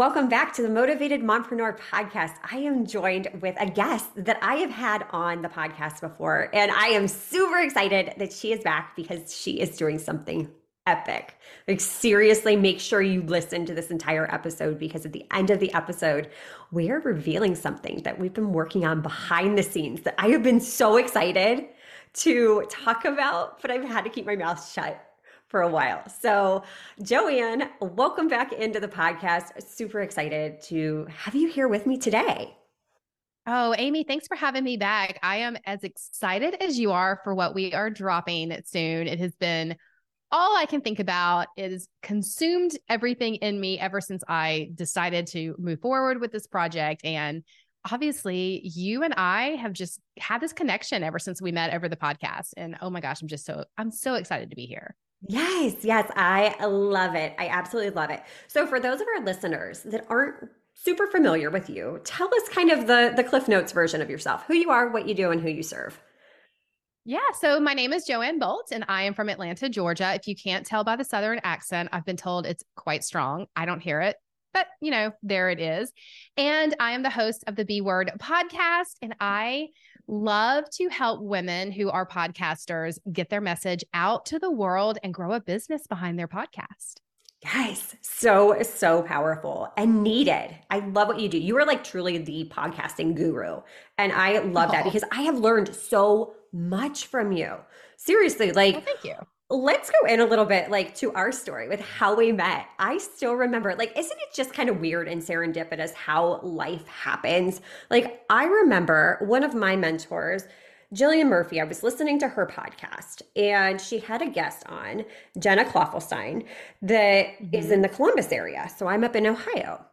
Welcome back to the Motivated Mompreneur podcast. I am joined with a guest that I have had on the podcast before, and I am super excited that she is back because she is doing something epic. Like, seriously, make sure you listen to this entire episode because at the end of the episode, we are revealing something that we've been working on behind the scenes that I have been so excited to talk about, but I've had to keep my mouth shut for a while. So, Joanne, welcome back into the podcast. Super excited to have you here with me today. Oh, Amy, thanks for having me back. I am as excited as you are for what we are dropping soon. It has been all I can think about is consumed everything in me ever since I decided to move forward with this project. And obviously, you and I have just had this connection ever since we met over the podcast. And oh my gosh, I'm just so, I'm so excited to be here. Yes, yes, I love it. I absolutely love it. So for those of our listeners that aren't super familiar with you, tell us kind of the the Cliff Notes version of yourself. Who you are, what you do, and who you serve. Yeah, so my name is Joanne Bolt and I am from Atlanta, Georgia. If you can't tell by the southern accent, I've been told it's quite strong. I don't hear it, but you know, there it is. And I am the host of the B Word podcast and I love to help women who are podcasters get their message out to the world and grow a business behind their podcast. Guys, so, so powerful and needed. I love what you do. You are like truly the podcasting guru. And I love oh. that because I have learned so much from you. Seriously, like, well, thank you let's go in a little bit like to our story with how we met. I still remember, like, isn't it just kind of weird and serendipitous how life happens? Like, I remember one of my mentors, Jillian Murphy, I was listening to her podcast and she had a guest on, Jenna Kloffelstein, that mm-hmm. is in the Columbus area. So I'm up in Ohio.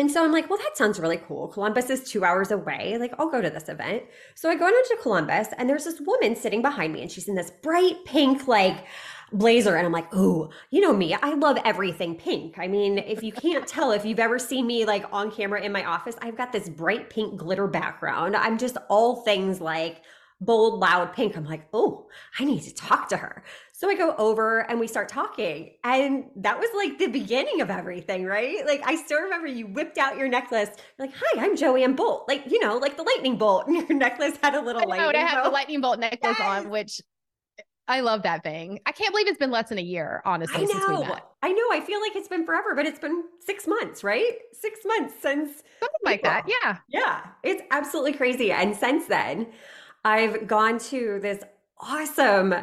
And so I'm like, well, that sounds really cool. Columbus is two hours away. Like, I'll go to this event. So I go into Columbus, and there's this woman sitting behind me, and she's in this bright pink, like, blazer. And I'm like, ooh, you know me, I love everything pink. I mean, if you can't tell, if you've ever seen me like on camera in my office, I've got this bright pink glitter background. I'm just all things like bold, loud pink. I'm like, oh, I need to talk to her. So I go over and we start talking. And that was like the beginning of everything, right? Like I still remember you whipped out your necklace. You're like, hi, I'm Joanne Bolt. Like, you know, like the lightning bolt. And your necklace had a little I know, lightning I had the lightning bolt necklace yes. on, which I love that thing. I can't believe it's been less than a year, honestly, I met. I know. I feel like it's been forever, but it's been six months, right? Six months since something like that. Yeah. Yeah. It's absolutely crazy. And since then, I've gone to this awesome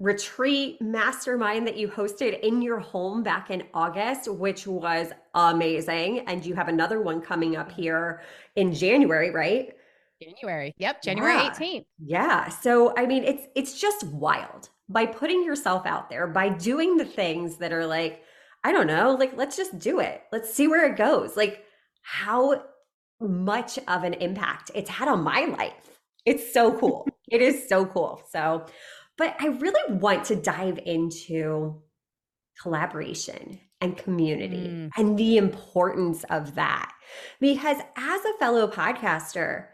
retreat mastermind that you hosted in your home back in August, which was amazing. And you have another one coming up here in January, right? January. Yep, January yeah. 18th. Yeah. So I mean it's it's just wild. By putting yourself out there, by doing the things that are like I don't know, like let's just do it. Let's see where it goes. Like how much of an impact it's had on my life it's so cool. it is so cool. So, but I really want to dive into collaboration and community mm. and the importance of that. Because as a fellow podcaster,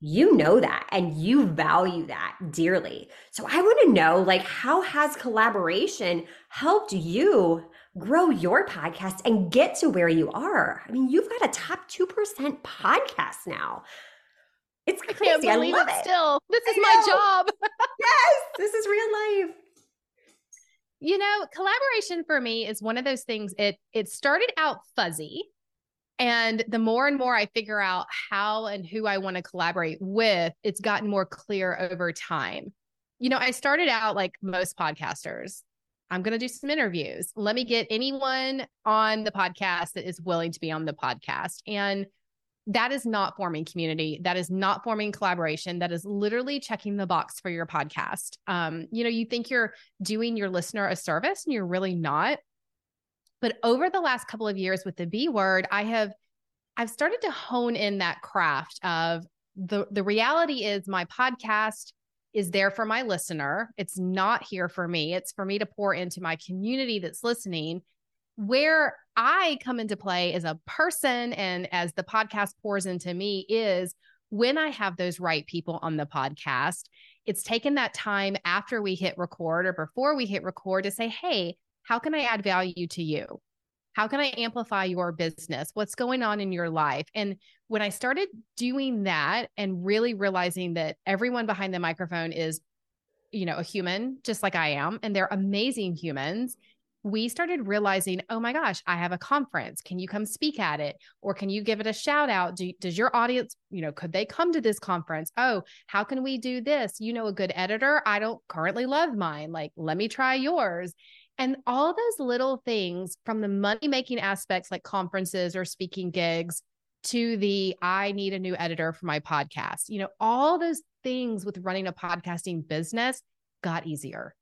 you know that and you value that dearly. So I want to know like how has collaboration helped you grow your podcast and get to where you are? I mean, you've got a top 2% podcast now. It's crazy. I can't believe I it, it, still. This is my job. yes, this is real life. You know, collaboration for me is one of those things it it started out fuzzy and the more and more I figure out how and who I want to collaborate with, it's gotten more clear over time. You know, I started out like most podcasters. I'm going to do some interviews. Let me get anyone on the podcast that is willing to be on the podcast. And that is not forming community. That is not forming collaboration. That is literally checking the box for your podcast. Um, you know, you think you're doing your listener a service and you're really not. But over the last couple of years with the B word, I have I've started to hone in that craft of the the reality is my podcast is there for my listener. It's not here for me. It's for me to pour into my community that's listening. Where I come into play as a person and as the podcast pours into me is when I have those right people on the podcast. It's taken that time after we hit record or before we hit record to say, hey, how can I add value to you? How can I amplify your business? What's going on in your life? And when I started doing that and really realizing that everyone behind the microphone is, you know, a human, just like I am, and they're amazing humans, we started realizing, oh my gosh, I have a conference. Can you come speak at it? Or can you give it a shout out? Do, does your audience, you know, could they come to this conference? Oh, how can we do this? You know, a good editor. I don't currently love mine. Like, let me try yours. And all those little things from the money making aspects like conferences or speaking gigs to the I need a new editor for my podcast, you know, all those things with running a podcasting business got easier.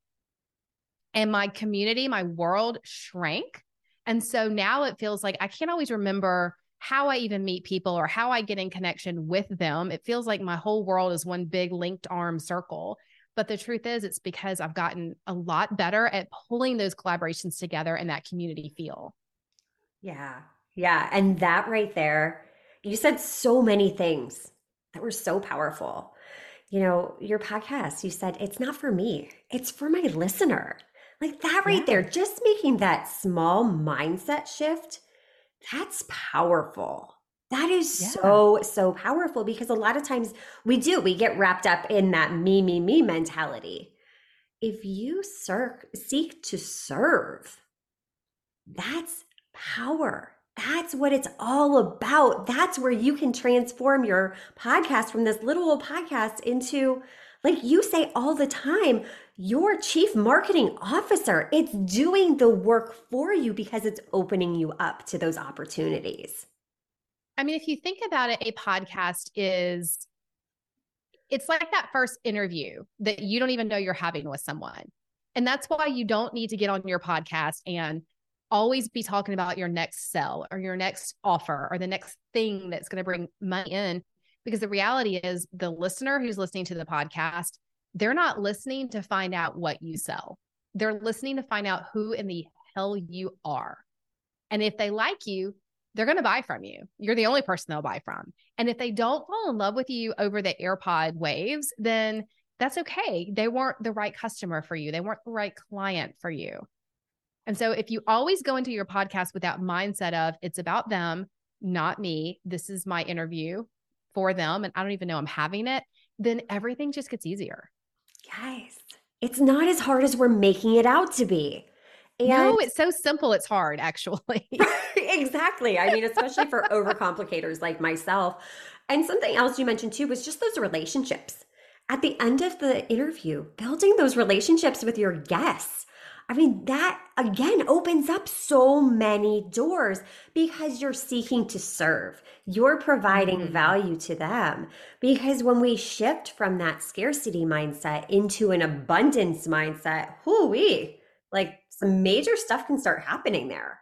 And my community, my world shrank. And so now it feels like I can't always remember how I even meet people or how I get in connection with them. It feels like my whole world is one big linked arm circle. But the truth is, it's because I've gotten a lot better at pulling those collaborations together and that community feel. Yeah. Yeah. And that right there, you said so many things that were so powerful. You know, your podcast, you said it's not for me, it's for my listener. Like that right yeah. there, just making that small mindset shift, that's powerful. That is yeah. so, so powerful because a lot of times we do, we get wrapped up in that me, me, me mentality. If you ser- seek to serve, that's power. That's what it's all about. That's where you can transform your podcast from this little old podcast into, like you say all the time, your chief marketing officer. It's doing the work for you because it's opening you up to those opportunities. I mean, if you think about it, a podcast is it's like that first interview that you don't even know you're having with someone. And that's why you don't need to get on your podcast and always be talking about your next sell or your next offer or the next thing that's going to bring money in. Because the reality is, the listener who's listening to the podcast, they're not listening to find out what you sell. They're listening to find out who in the hell you are. And if they like you, they're going to buy from you. You're the only person they'll buy from. And if they don't fall in love with you over the AirPod waves, then that's okay. They weren't the right customer for you, they weren't the right client for you. And so if you always go into your podcast with that mindset of it's about them, not me, this is my interview for them, and I don't even know I'm having it, then everything just gets easier. Guys, it's not as hard as we're making it out to be. And no, it's so simple. It's hard, actually. exactly. I mean, especially for overcomplicators like myself. And something else you mentioned too was just those relationships. At the end of the interview, building those relationships with your guests. I mean, that again opens up so many doors because you're seeking to serve. You're providing mm-hmm. value to them. Because when we shift from that scarcity mindset into an abundance mindset, whoo wee, like some major stuff can start happening there.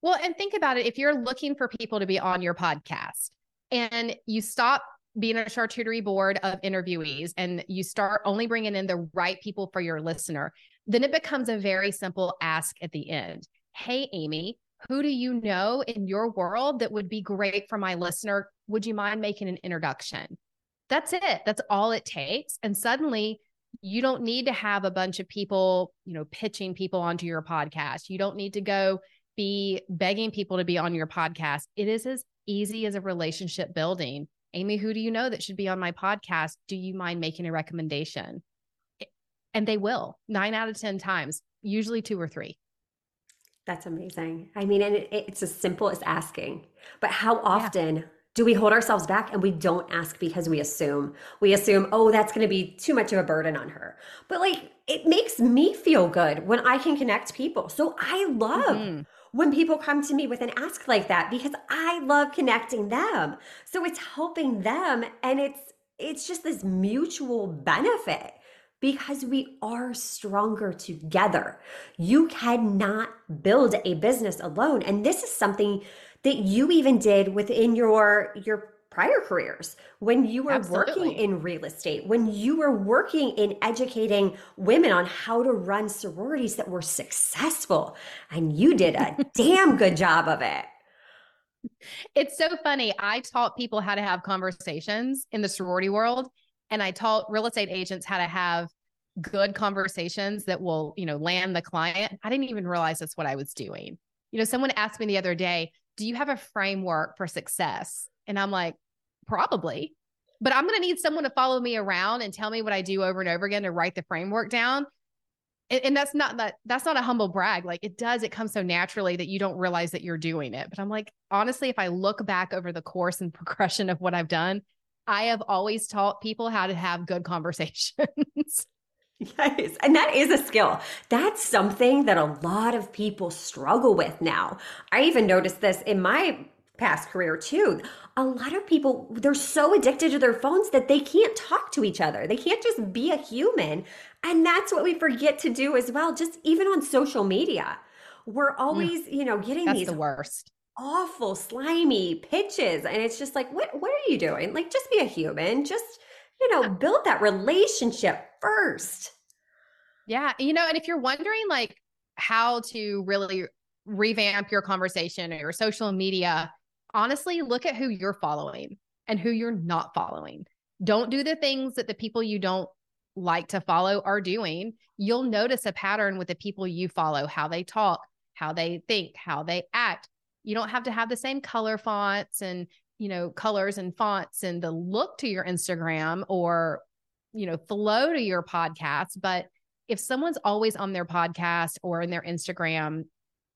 Well, and think about it if you're looking for people to be on your podcast and you stop being a charcuterie board of interviewees and you start only bringing in the right people for your listener, then it becomes a very simple ask at the end. Hey, Amy, who do you know in your world that would be great for my listener? Would you mind making an introduction? That's it. That's all it takes. And suddenly you don't need to have a bunch of people, you know, pitching people onto your podcast. You don't need to go be begging people to be on your podcast. It is as easy as a relationship building. Amy, who do you know that should be on my podcast? Do you mind making a recommendation? And they will nine out of 10 times, usually two or three. That's amazing. I mean, and it, it's as simple as asking, but how often yeah do we hold ourselves back and we don't ask because we assume? We assume oh that's going to be too much of a burden on her. But like it makes me feel good when i can connect people. So i love mm-hmm. when people come to me with an ask like that because i love connecting them. So it's helping them and it's it's just this mutual benefit because we are stronger together. You cannot build a business alone. And this is something that you even did within your your prior careers, when you were Absolutely. working in real estate, when you were working in educating women on how to run sororities that were successful. And you did a damn good job of it. It's so funny. I taught people how to have conversations in the sorority world, and I taught real estate agents how to have good conversations that will, you know, land the client. I didn't even realize that's what I was doing. You know, someone asked me the other day, Do you have a framework for success? And I'm like, Probably, but I'm going to need someone to follow me around and tell me what I do over and over again to write the framework down. And, and that's not that that's not a humble brag. Like it does, it comes so naturally that you don't realize that you're doing it. But I'm like, honestly, if I look back over the course and progression of what I've done, I have always taught people how to have good conversations. Yes. And that is a skill. That's something that a lot of people struggle with now. I even noticed this in my past career too. A lot of people, they're so addicted to their phones that they can't talk to each other. They can't just be a human. And that's what we forget to do as well, just even on social media. We're always, mm. you know, getting That's these the worst. Awful, slimy pitches. And it's just like, what what are you doing? Like just be a human. Just, you know, build that relationship first. Yeah. You know, and if you're wondering like how to really revamp your conversation or your social media, honestly, look at who you're following and who you're not following. Don't do the things that the people you don't like to follow are doing. You'll notice a pattern with the people you follow, how they talk, how they think, how they act. You don't have to have the same color fonts and, you know, colors and fonts and the look to your Instagram or, you know, flow to your podcast. But if someone's always on their podcast or in their Instagram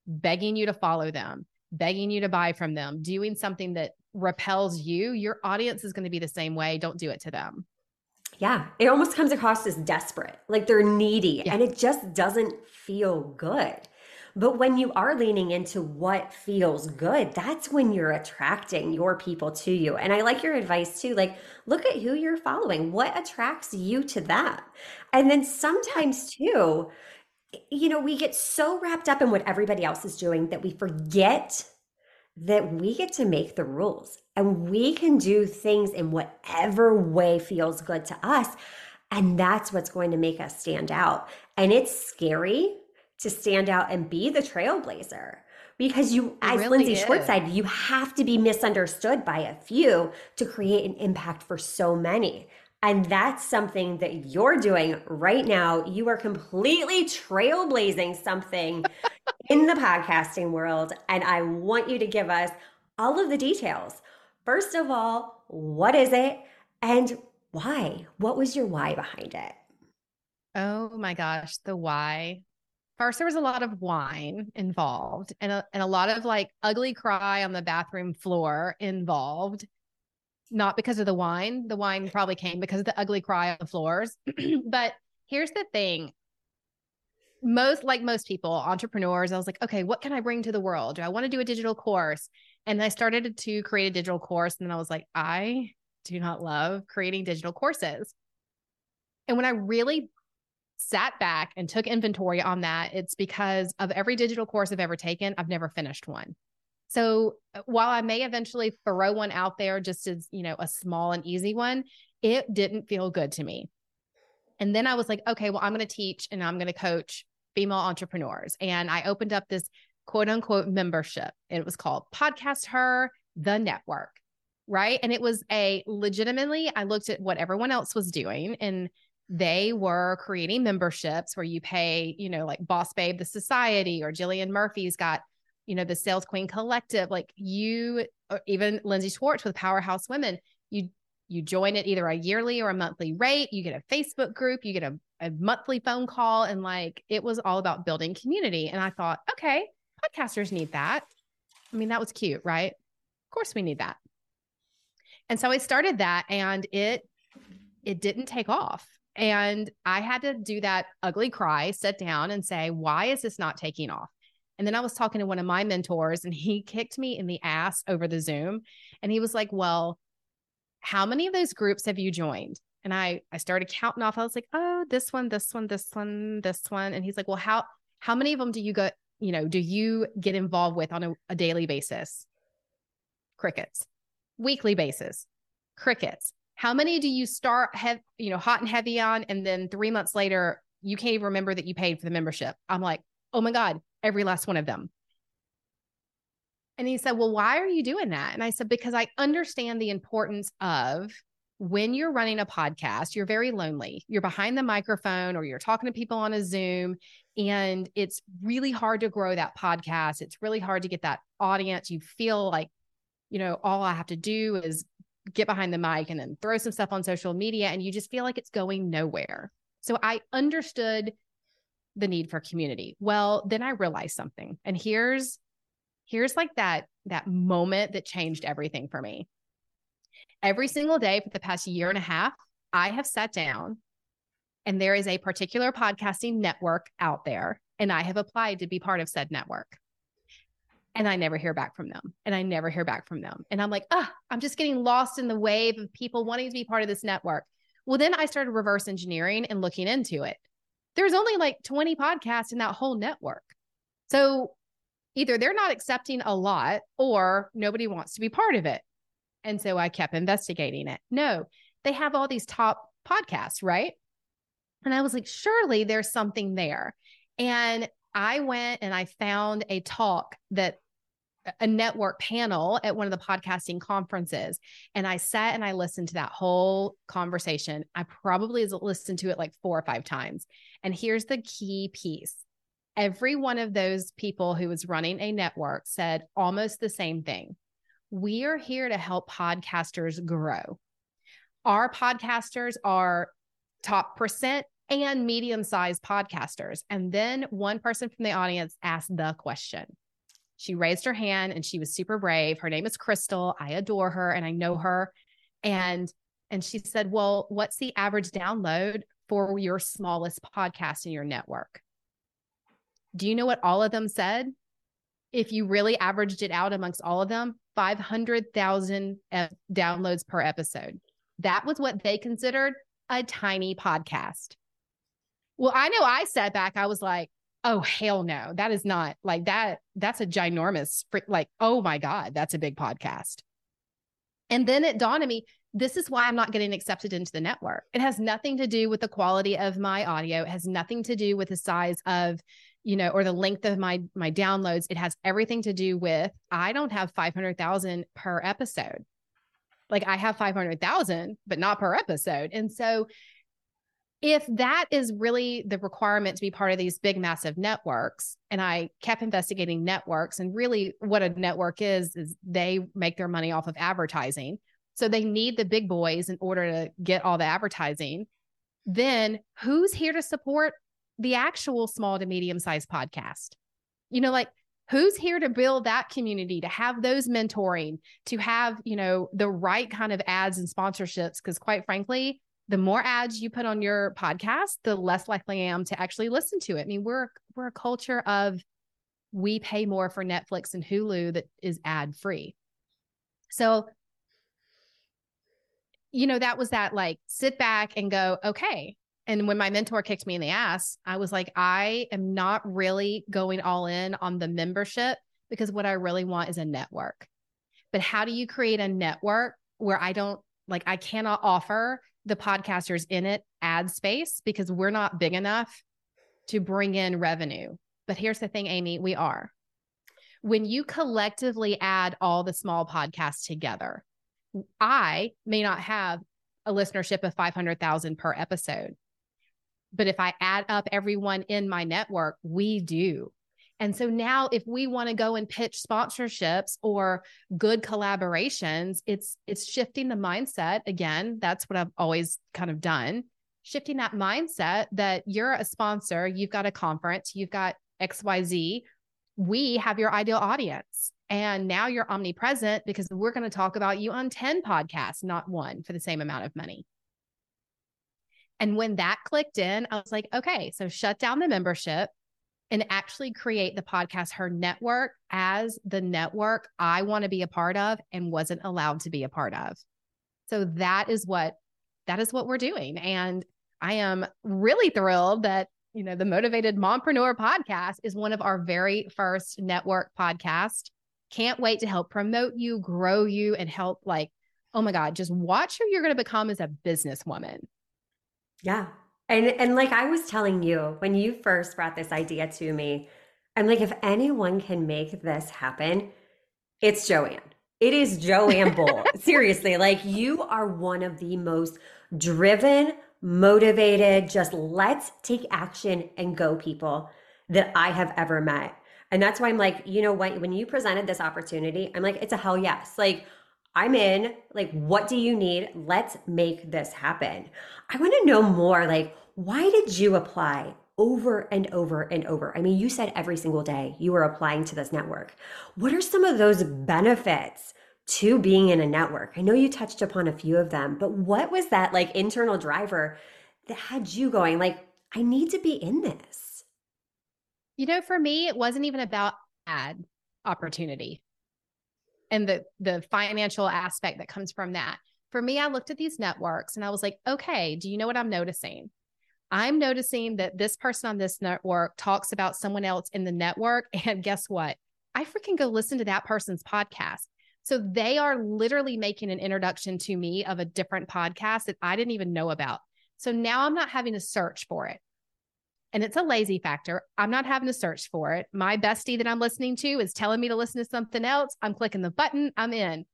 begging you to follow them, begging you to buy from them, doing something that repels you, your audience is going to be the same way. Don't do it to them. Yeah, it almost comes across as desperate, like they're needy, Yeah. and it just doesn't feel good. But when you are leaning into what feels good, that's when you're attracting your people to you. And I like your advice too. Like, look at who you're following, what attracts you to them. And then sometimes too, you know, we get so wrapped up in what everybody else is doing that we forget that we get to make the rules and we can do things in whatever way feels good to us. And that's what's going to make us stand out. And it's scary to stand out and be the trailblazer because you, as really Lindsay. Schwartzide, you have to be misunderstood by a few to create an impact for so many. And that's something that you're doing right now. You are completely trailblazing something in the podcasting world. And I want you to give us all of the details. First of all, what is it and why? What was your why behind it? Oh my gosh, the why. First, there was a lot of wine involved and a, and a lot of like ugly cry on the bathroom floor involved. Not because of the wine. The wine probably came because of the ugly cry on the floors. but here's the thing most like most people entrepreneurs i was like okay what can i bring to the world do i want to do a digital course and i started to create a digital course and then i was like i do not love creating digital courses and when i really sat back and took inventory on that it's because of every digital course i've ever taken i've never finished one so uh, while i may eventually throw one out there just as you know a small and easy one it didn't feel good to me and then I was like, okay, well, I'm going to teach and I'm going to coach female entrepreneurs. And I opened up this quote unquote membership. It was called Podcast Her, the network. Right. And it was a legitimately, I looked at what everyone else was doing and they were creating memberships where you pay, you know, like Boss Babe, the Society, or Jillian Murphy's got, you know, the Sales Queen Collective. Like you, or even Lindsay Schwartz with Powerhouse Women, you you join it either a yearly or a monthly rate. You get a Facebook group, you get a, a monthly phone call. And like it was all about building community. And I thought, okay, podcasters need that. I mean, that was cute, right? Of course we need that. And so I started that and it it didn't take off. And I had to do that ugly cry, sit down and say, why is this not taking off? And then I was talking to one of my mentors and he kicked me in the ass over the Zoom. And he was like, well, how many of those groups have you joined? And I I started counting off. I was like, oh, this one, this one, this one, this one. And he's like, well, how how many of them do you go, you know, do you get involved with on a, a daily basis? Crickets. weekly basis. Crickets. How many do you start have, you know, hot and heavy on and then 3 months later you can't even remember that you paid for the membership? I'm like, "Oh my god, every last one of them." And he said, "Well, why are you doing that?" And I said, "Because I understand the importance of when you're running a podcast, you're very lonely. You're behind the microphone or you're talking to people on a Zoom, and it's really hard to grow that podcast. It's really hard to get that audience. You feel like, you know, all I have to do is get behind the mic and then throw some stuff on social media, and you just feel like it's going nowhere. So I understood the need for community. Well, then I realized something. And here's here's like that that moment that changed everything for me every single day for the past year and a half, I have sat down and there is a particular podcasting network out there, and I have applied to be part of said network. And I never hear back from them. And I never hear back from them. And I'm like, ah, I'm just getting lost in the wave of people wanting to be part of this network. Well, then I started reverse engineering and looking into it. There's only like 20 podcasts in that whole network. So either they're not accepting a lot or nobody wants to be part of it. And so I kept investigating it. No, they have all these top podcasts, right? And I was like, surely there's something there. And I went and I found a talk that a network panel at one of the podcasting conferences. And I sat and I listened to that whole conversation. I probably listened to it like four or five times. And here's the key piece every one of those people who was running a network said almost the same thing we are here to help podcasters grow. Our podcasters are top percent and medium sized podcasters. And then one person from the audience asked the question. She raised her hand and she was super brave. Her name is Crystal. I adore her and I know her. And and she said, "Well, what's the average download for your smallest podcast in your network?" Do you know what all of them said? If you really averaged it out amongst all of them, 500,000 uh, downloads per episode. That was what they considered a tiny podcast. Well, I know I sat back, I was like, oh, hell no, that is not like that. That's a ginormous, like, oh my God, that's a big podcast. And then it dawned on me, this is why I'm not getting accepted into the network. It has nothing to do with the quality of my audio. It has nothing to do with the size of you know, or the length of my my downloads. It has everything to do with I don't have 500,000 per episode. Like I have 500,000, but not per episode. And so if that is really the requirement to be part of these big massive networks and i kept investigating networks and really what a network is is they make their money off of advertising so they need the big boys in order to get all the advertising then who's here to support the actual small to medium sized podcast. You know, like who's here to build that community, to have those mentoring, to have, you know, the right kind of ads and sponsorships. Cause quite frankly, the more ads you put on your podcast, the less likely I am to actually listen to it. I mean, we're we're a culture of we pay more for Netflix and Hulu that is ad free. So, you know, that was that like sit back and go, okay, and when my mentor kicked me in the ass, I was like, I am not really going all in on the membership because what I really want is a network. But how do you create a network where I don't like, I cannot offer the podcasters in it ad space because we're not big enough to bring in revenue. But here's the thing, Amy, we are. When you collectively add all the small podcasts together, I may not have a listenership of 500,000 per episode, but if I add up everyone in my network, we do. And so now if we want to go and pitch sponsorships or good collaborations, it's it's shifting the mindset again. That's what I've always kind of done. Shifting that mindset that you're a sponsor, you've got a conference, you've got XYZ, we have your ideal audience. And now you're omnipresent because we're going to talk about you on 10 podcasts, not one for the same amount of money. And when that clicked in, I was like, okay, so shut down the membership and actually create the podcast her network as the network I want to be a part of and wasn't allowed to be a part of. So that is what that is what we're doing and I am really thrilled that you know the motivated mompreneur podcast is one of our very first network podcast Can't wait to help promote you, grow you, and help like, oh my God, just watch who you're going to become as a businesswoman. Yeah. And and like I was telling you when you first brought this idea to me, I'm like, if anyone can make this happen, it's Joanne. It is Joanne Bolt. Seriously, like you are one of the most driven, motivated, just let's take action and go people that I have ever met. And that's why I'm like, you know what? When you presented this opportunity, I'm like, it's a hell yes. Like, I'm in. Like, what do you need? Let's make this happen. I want to know more. Like, why did you apply over and over and over? I mean, you said every single day you were applying to this network. What are some of those benefits to being in a network? I know you touched upon a few of them, but what was that like internal driver that had you going, like, I need to be in this? You know, for me, it wasn't even about ad opportunity and the the financial aspect that comes from that. For me, I looked at these networks and I was like, okay, do you know what I'm noticing? I'm noticing that this person on this network talks about someone else in the network. And guess what? I freaking go listen to that person's podcast. So they are literally making an introduction to me of a different podcast that I didn't even know about. So now I'm not having to search for it and it's a lazy factor. I'm not having to search for it. My bestie that I'm listening to is telling me to listen to something else. I'm clicking the button, I'm in.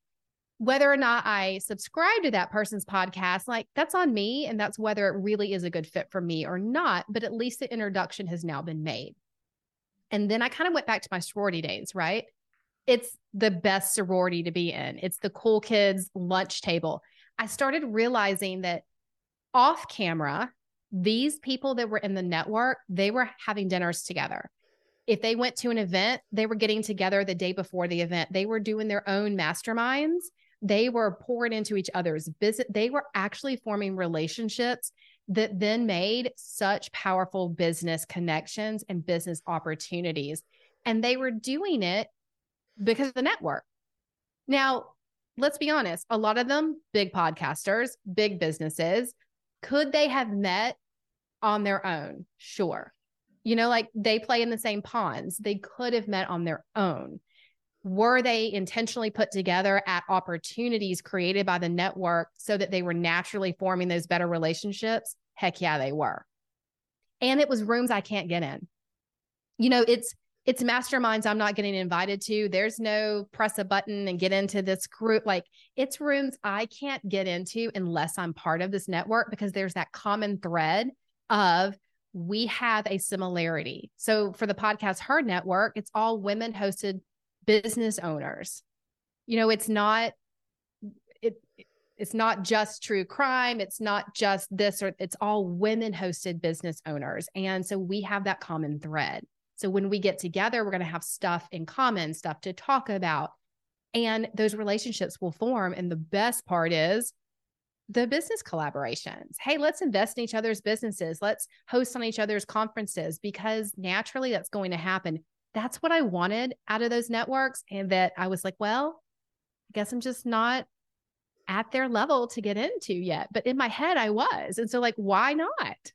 Whether or not I subscribe to that person's podcast, like that's on me. And that's whether it really is a good fit for me or not. But at least the introduction has now been made. And then I kind of went back to my sorority days, right? It's the best sorority to be in, it's the cool kids' lunch table. I started realizing that off camera, these people that were in the network, they were having dinners together. If they went to an event, they were getting together the day before the event. They were doing their own masterminds. They were pouring into each other's business. They were actually forming relationships that then made such powerful business connections and business opportunities. And they were doing it because of the network. Now, let's be honest, a lot of them, big podcasters, big businesses, could they have met on their own? Sure. You know, like they play in the same ponds. They could have met on their own. Were they intentionally put together at opportunities created by the network so that they were naturally forming those better relationships? Heck yeah, they were. And it was rooms I can't get in. You know, it's it's masterminds I'm not getting invited to. There's no press a button and get into this group. Like it's rooms I can't get into unless I'm part of this network because there's that common thread of we have a similarity. So for the podcast Her Network, it's all women hosted business owners. You know, it's not it it's not just true crime, it's not just this or it's all women hosted business owners. And so we have that common thread. So when we get together, we're going to have stuff in common, stuff to talk about. And those relationships will form. And the best part is the business collaborations. Hey, let's invest in each other's businesses. Let's host on each other's conferences because naturally that's going to happen. That's what I wanted out of those networks. And that I was like, well, I guess I'm just not at their level to get into yet. But in my head, I was. And so, like, why not?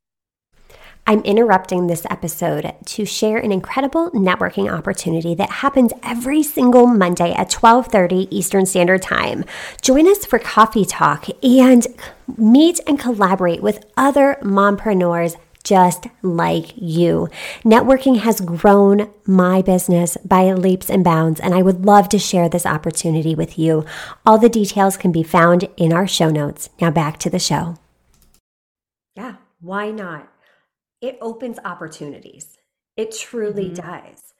I'm interrupting this episode to share an incredible networking opportunity that happens every single Monday at 12:30 Eastern Standard Time. Join us for coffee talk and meet and collaborate with other mompreneurs just like you. Networking has grown my business by leaps and bounds, and I would love to share this opportunity with you. All the details can be found in our show notes. Now back to the show. Yeah, why not? It opens opportunities. It truly mm-hmm. does.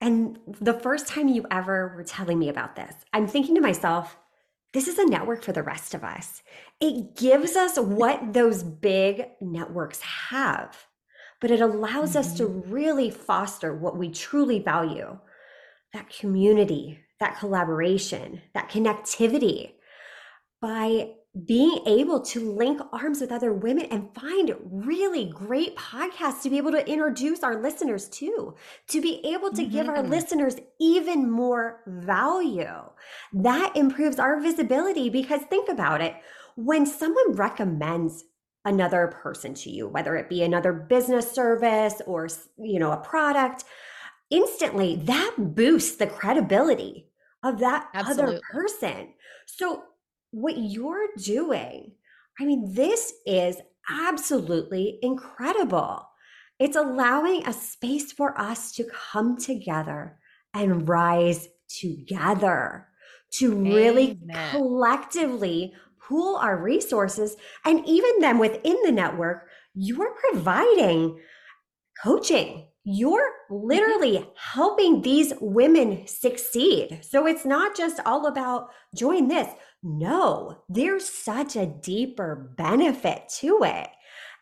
And the first time you ever were telling me about this, I'm thinking to myself, this is a network for the rest of us. It gives us what those big networks have, but it allows mm-hmm. us to mm-hmm. really foster what we truly value that community, that collaboration, that connectivity by being able to link arms with other women and find really great podcasts to be able to introduce our listeners to, to be able to mm-hmm. give our mm-hmm. listeners even more value. That improves our visibility because think about it. When someone recommends another person to you, whether it be another business service or, you know, a product, instantly that boosts the credibility of that Absolutely. other person. So, what you're doing, I mean, this is absolutely incredible. It's allowing a space for us to come together and rise together to really collectively pool our resources. And even then within the network, you're providing coaching. You're mm-hmm. literally helping these women succeed. So it's not just all about join this. No, there's such a deeper benefit to it.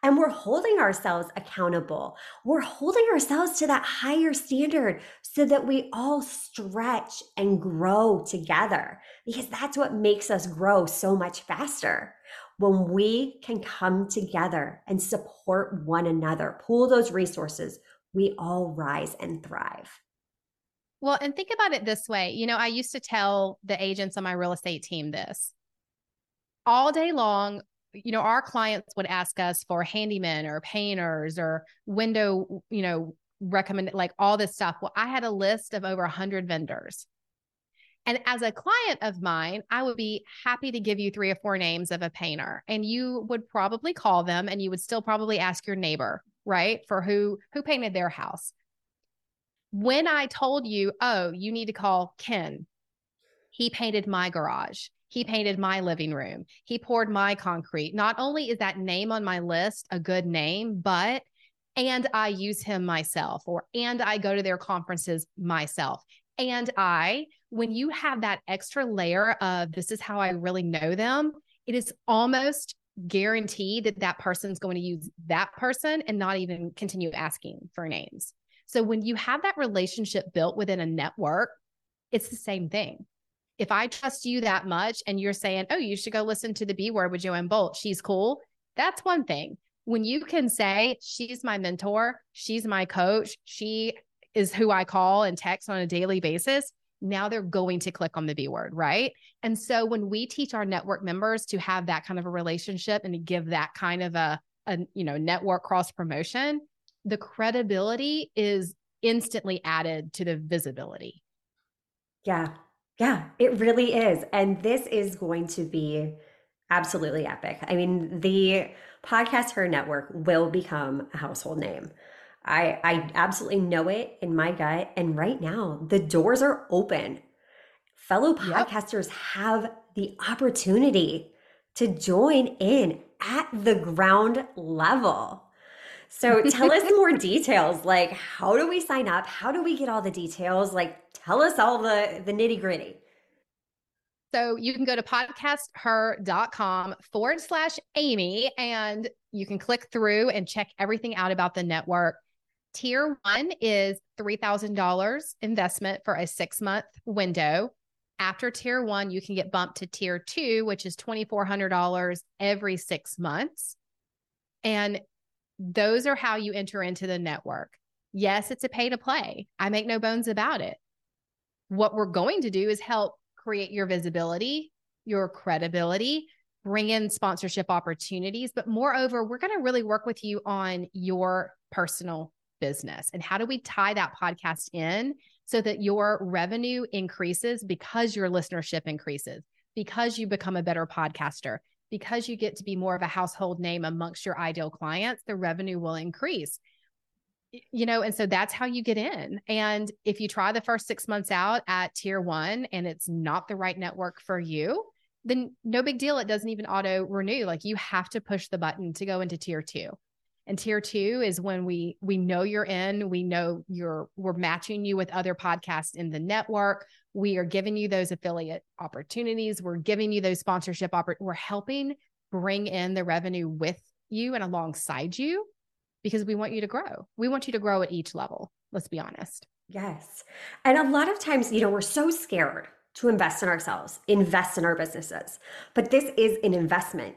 And we're holding ourselves accountable. We're holding ourselves to that higher standard so that we all stretch and grow together because that's what makes us grow so much faster. When we can come together and support one another, pool those resources, we all rise and thrive. Well, and think about it this way. You know, I used to tell the agents on my real estate team this all day long you know, our clients would ask us for handymen or painters or window, you know, recommend like all this stuff. Well, I had a list of over 100 vendors. And as a client of mine, I would be happy to give you three or four names of a painter and you would probably call them and you would still probably ask your neighbor, right? For who who painted their house. When I told you, "Oh, you need to call Ken. He painted my garage." He painted my living room. He poured my concrete. Not only is that name on my list a good name, but and I use him myself or and I go to their conferences myself. And I, when you have that extra layer of this is how I really know them, it is almost guaranteed that that person's going to use that person and not even continue asking for names. So when you have that relationship built within a network, it's the same thing if I trust you that much and you're saying, oh, you should go listen to the B word with Joanne Bolt, she's cool. That's one thing. When you can say, she's my mentor, she's my coach, she is who I call and text on a daily basis, now they're going to click on the B word, right? And so when we teach our network members to have that kind of a relationship and to give that kind of a, a you know, network cross promotion, the credibility is instantly added to the visibility. Yeah, yeah, it really is. And this is going to be absolutely epic. I mean, the Podcast Her Network will become a household name. I, I absolutely know it in my gut. And right now, the doors are open. Fellow podcasters yep. have the opportunity to join in at the ground level. So tell us more details. Like, how do we sign up? How do we get all the details? Like, tell us all the, the nitty gritty. So you can go to podcasther.com forward slash Amy and you can click through and check everything out about the network. Tier one is $3,000 investment for a six month window. After tier one, you can get bumped to tier two, which is $2,400 every six months. And those are how you enter into the network. Yes, it's a pay to play. I make no bones about it. What we're going to do is help create your visibility, your credibility, bring in sponsorship opportunities. But moreover, we're going to really work with you on your personal business and how do we tie that podcast in so that your revenue increases because your listenership increases, because you become a better podcaster, because you get to be more of a household name amongst your ideal clients, the revenue will increase you know, and so that's how you get in. And if you try the first six months out at tier one and it's not the right network for you, then no big deal. It doesn't even auto renew. Like you have to push the button to go into tier two. And tier two is when we we know you're in, we know you're we're matching you with other podcasts in the network. We are giving you those affiliate opportunities. We're giving you those sponsorship oppor- We're helping bring in the revenue with you and alongside you because we want you to grow. We want you to grow at each level. Let's be honest. Yes. And a lot of times, you know, we're so scared to invest in ourselves, invest in our businesses. But this is an investment.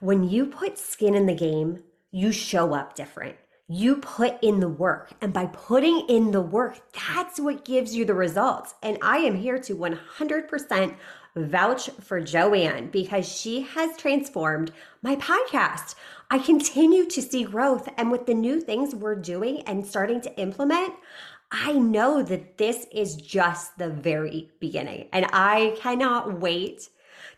When you put skin in the game, you show up different. You put in the work. And by putting in the work, that's what gives you the results. And I am here to 100% vouch for Joanne because she has transformed my podcast. I continue to see growth. And with the new things we're doing and starting to implement, I know that this is just the very beginning. And I cannot wait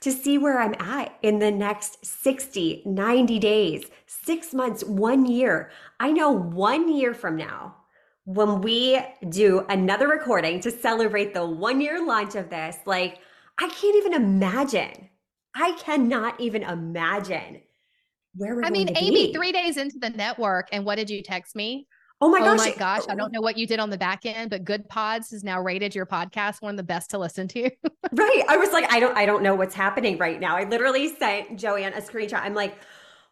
to see where I'm at in the next 60, 90 days, six months, one year. I know one year from now, when we do another recording to celebrate the one year launch of this, like, I can't even imagine. I cannot even imagine where we're I mean, Amy, be. three days into the network, and what did you text me? Oh my oh gosh. Oh my gosh. I don't know what you did on the back end, but Goodpods has now rated your podcast one of the best to listen to. right. I was like, I don't I don't know what's happening right now. I literally sent Joanne a screenshot. I'm like,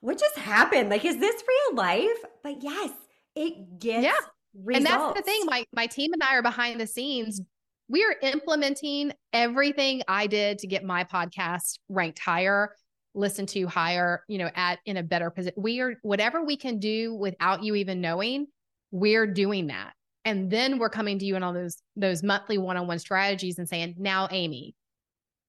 what just happened? Like, is this real life? But yes, it gets yeah. Results. And that's the thing. My my team and I are behind the scenes. We are implementing everything I did to get my podcast ranked higher, listened to higher, you know, at in a better position. We are whatever we can do without you even knowing we're doing that. And then we're coming to you in all those those monthly one-on-one strategies and saying, now, Amy,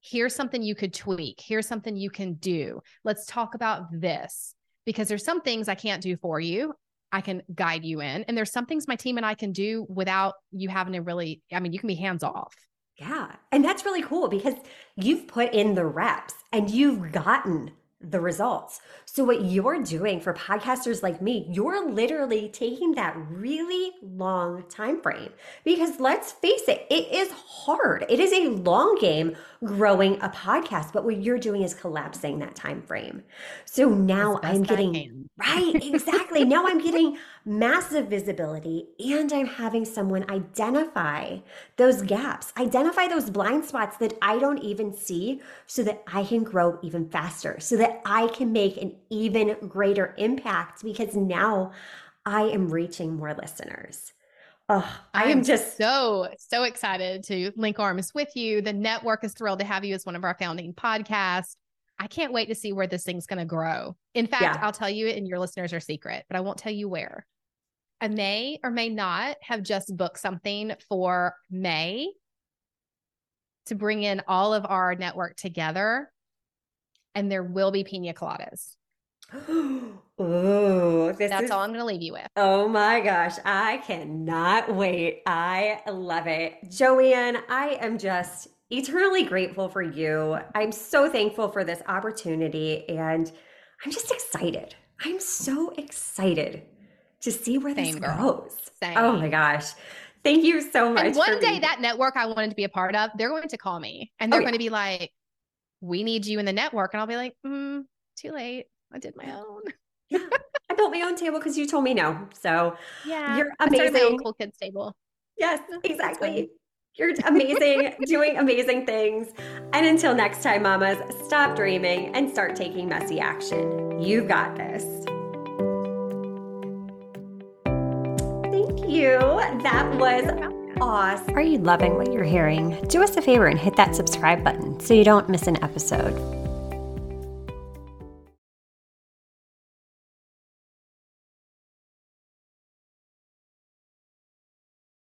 here's something you could tweak. Here's something you can do. Let's talk about this. Because there's some things I can't do for you. I can guide you in. And there's some things my team and I can do without you having to really, I mean, you can be hands off. Yeah. And that's really cool because you've put in the reps and you've gotten the results. So what you're doing for podcasters like me, you're literally taking that really long time frame because let's face it, it is hard. It is a long game growing a podcast, but what you're doing is collapsing that time frame. So now I'm getting right, exactly. now I'm getting massive visibility and I'm having someone identify those gaps, identify those blind spots that I don't even see so that I can grow even faster, so that I can make an even greater impact because now I am reaching more listeners. Oh, I am just so, so excited to link arms with you. The network is thrilled to have you as one of our founding podcasts. I can't wait to see where this thing's going to grow. In fact, yeah. I'll tell you, and your listeners are secret, but I won't tell you where. I may or may not have just booked something for May to bring in all of our network together. And there will be pina coladas. Oh, that's is, all I'm going to leave you with. Oh my gosh, I cannot wait. I love it. Joanne, I am just eternally grateful for you. I'm so thankful for this opportunity and I'm just excited. I'm so excited to see where Same, this girl. goes. Same. Oh my gosh. Thank you so much. And one day, that network I wanted to be a part of, they're going to call me and they're oh, going yeah. to be like, we need you in the network. And I'll be like, mm, too late. I did my own. yeah. I built my own table because you told me no. So yeah, you're amazing. I cool kids table. Yes, exactly. You're amazing, doing amazing things. And until next time, mamas, stop dreaming and start taking messy action. You've got this. You. That was awesome. Are you loving what you're hearing? Do us a favor and hit that subscribe button so you don't miss an episode.